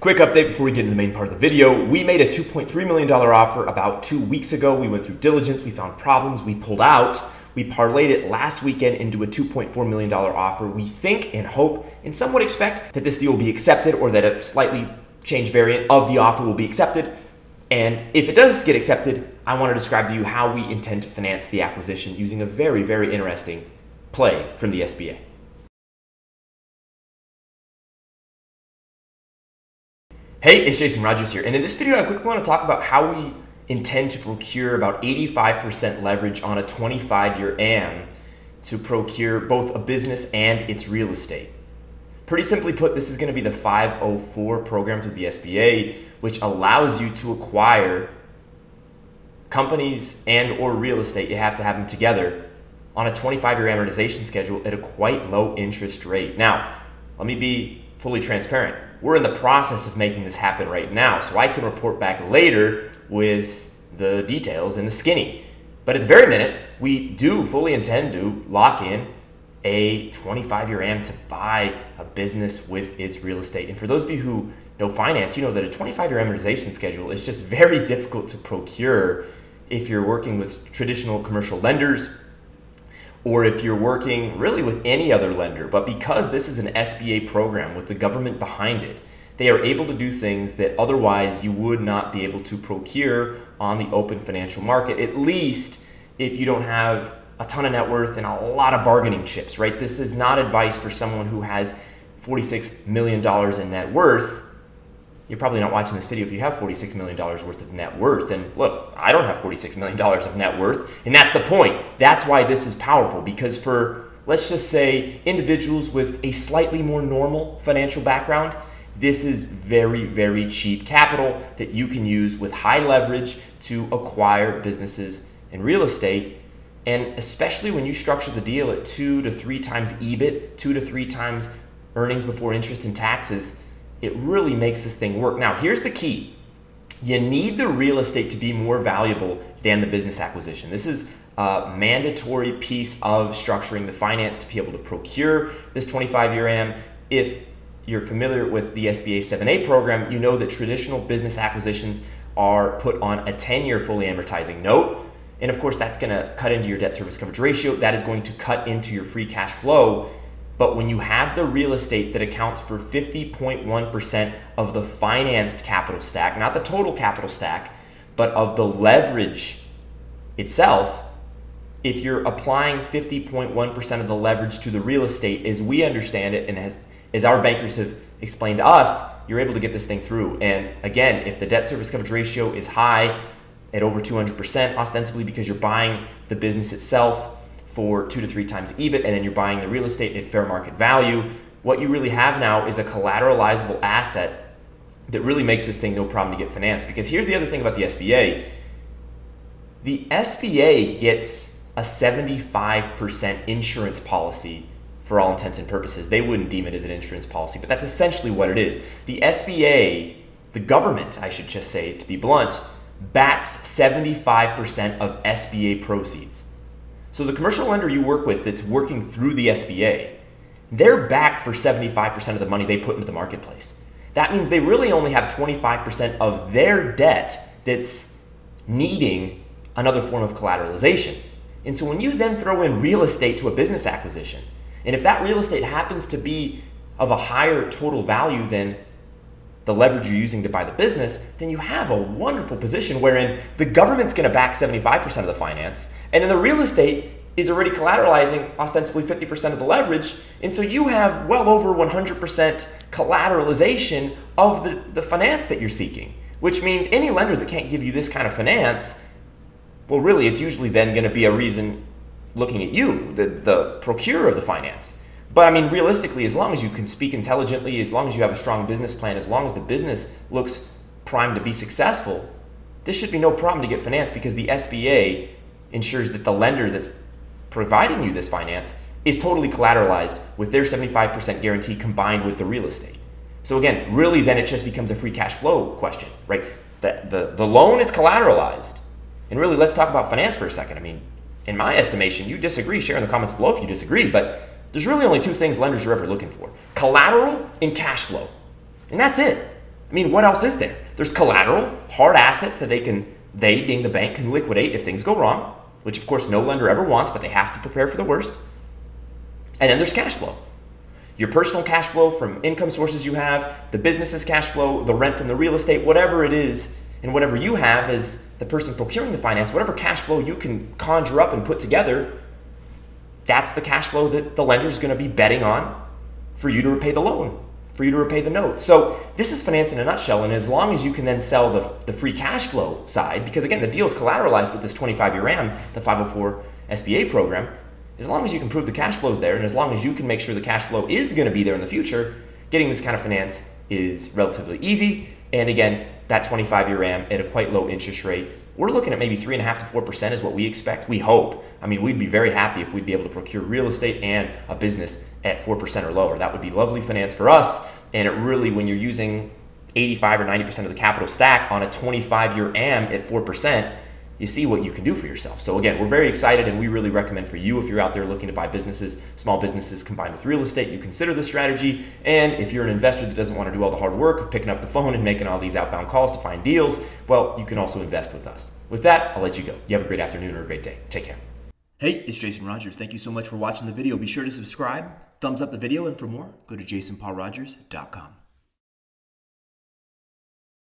Quick update before we get into the main part of the video. We made a $2.3 million offer about two weeks ago. We went through diligence, we found problems, we pulled out. We parlayed it last weekend into a $2.4 million offer. We think and hope and somewhat expect that this deal will be accepted or that a slightly changed variant of the offer will be accepted. And if it does get accepted, I want to describe to you how we intend to finance the acquisition using a very, very interesting play from the SBA. Hey, it's Jason Rogers here, and in this video I quickly want to talk about how we intend to procure about 85% leverage on a 25-year AM to procure both a business and its real estate. Pretty simply put, this is going to be the 504 program through the SBA, which allows you to acquire companies and or real estate. You have to have them together on a 25-year amortization schedule at a quite low interest rate. Now, let me be fully transparent we're in the process of making this happen right now, so I can report back later with the details and the skinny. But at the very minute, we do fully intend to lock in a 25 year AM to buy a business with its real estate. And for those of you who know finance, you know that a 25 year amortization schedule is just very difficult to procure if you're working with traditional commercial lenders or if you're working really with any other lender. But because this is an SBA program with the government behind it, they are able to do things that otherwise you would not be able to procure on the open financial market, at least if you don't have a ton of net worth and a lot of bargaining chips, right? This is not advice for someone who has $46 million in net worth you're probably not watching this video if you have $46 million worth of net worth. And look, I don't have $46 million of net worth. And that's the point. That's why this is powerful because for, let's just say, individuals with a slightly more normal financial background, this is very, very cheap capital that you can use with high leverage to acquire businesses and real estate. And especially when you structure the deal at two to three times EBIT, two to three times earnings before interest and taxes, it really makes this thing work. Now, here's the key you need the real estate to be more valuable than the business acquisition. This is a mandatory piece of structuring the finance to be able to procure this 25 year AM. If you're familiar with the SBA 7A program, you know that traditional business acquisitions are put on a 10 year fully amortizing note. And of course, that's going to cut into your debt service coverage ratio. That is going to cut into your free cash flow but when you have the real estate that accounts for 50.1% of the financed capital stack, not the total capital stack, but of the leverage itself, if you're applying 50.1% of the leverage to the real estate as we understand it and as, as our bankers have explained to us, you're able to get this thing through. And again, if the debt service coverage ratio is high at over 200%, ostensibly because you're buying the business itself, for two to three times EBIT, and then you're buying the real estate at fair market value. What you really have now is a collateralizable asset that really makes this thing no problem to get financed. Because here's the other thing about the SBA the SBA gets a 75% insurance policy for all intents and purposes. They wouldn't deem it as an insurance policy, but that's essentially what it is. The SBA, the government, I should just say, to be blunt, backs 75% of SBA proceeds. So the commercial lender you work with that's working through the SBA, they're backed for 75% of the money they put into the marketplace. That means they really only have 25% of their debt that's needing another form of collateralization. And so when you then throw in real estate to a business acquisition, and if that real estate happens to be of a higher total value than the leverage you're using to buy the business, then you have a wonderful position wherein the government's going to back 75% of the finance, and then the real estate is already collateralizing ostensibly 50% of the leverage. And so you have well over 100% collateralization of the, the finance that you're seeking, which means any lender that can't give you this kind of finance, well, really, it's usually then going to be a reason looking at you, the, the procurer of the finance. But I mean, realistically, as long as you can speak intelligently, as long as you have a strong business plan, as long as the business looks primed to be successful, this should be no problem to get financed because the SBA ensures that the lender that's providing you this finance is totally collateralized with their 75% guarantee combined with the real estate. So again, really then it just becomes a free cash flow question, right? The, the, the loan is collateralized. And really, let's talk about finance for a second. I mean, in my estimation, you disagree, share in the comments below if you disagree, but there's really only two things lenders are ever looking for collateral and cash flow. And that's it. I mean, what else is there? There's collateral, hard assets that they can, they being the bank, can liquidate if things go wrong, which of course no lender ever wants, but they have to prepare for the worst. And then there's cash flow. Your personal cash flow from income sources you have, the business's cash flow, the rent from the real estate, whatever it is, and whatever you have as the person procuring the finance, whatever cash flow you can conjure up and put together, that's the cash flow that the lender is going to be betting on for you to repay the loan, for you to repay the note. So this is finance in a nutshell. And as long as you can then sell the, the free cash flow side, because again, the deal is collateralized with this 25 year AM, the 504 SBA program, as long as you can prove the cash flow is there and as long as you can make sure the cash flow is going to be there in the future, getting this kind of finance is relatively easy. And again, that 25 year AM at a quite low interest rate. We're looking at maybe three and a half to four percent is what we expect. We hope. I mean, we'd be very happy if we'd be able to procure real estate and a business at four percent or lower. That would be lovely finance for us. And it really, when you're using 85 or 90 percent of the capital stack on a 25 year AM at four percent, you see what you can do for yourself. So again, we're very excited and we really recommend for you if you're out there looking to buy businesses, small businesses combined with real estate, you consider this strategy. And if you're an investor that doesn't want to do all the hard work of picking up the phone and making all these outbound calls to find deals, well, you can also invest with us. With that, I'll let you go. You have a great afternoon or a great day. Take care. Hey, it's Jason Rogers. Thank you so much for watching the video. Be sure to subscribe, thumbs up the video, and for more, go to jasonpaulrogers.com.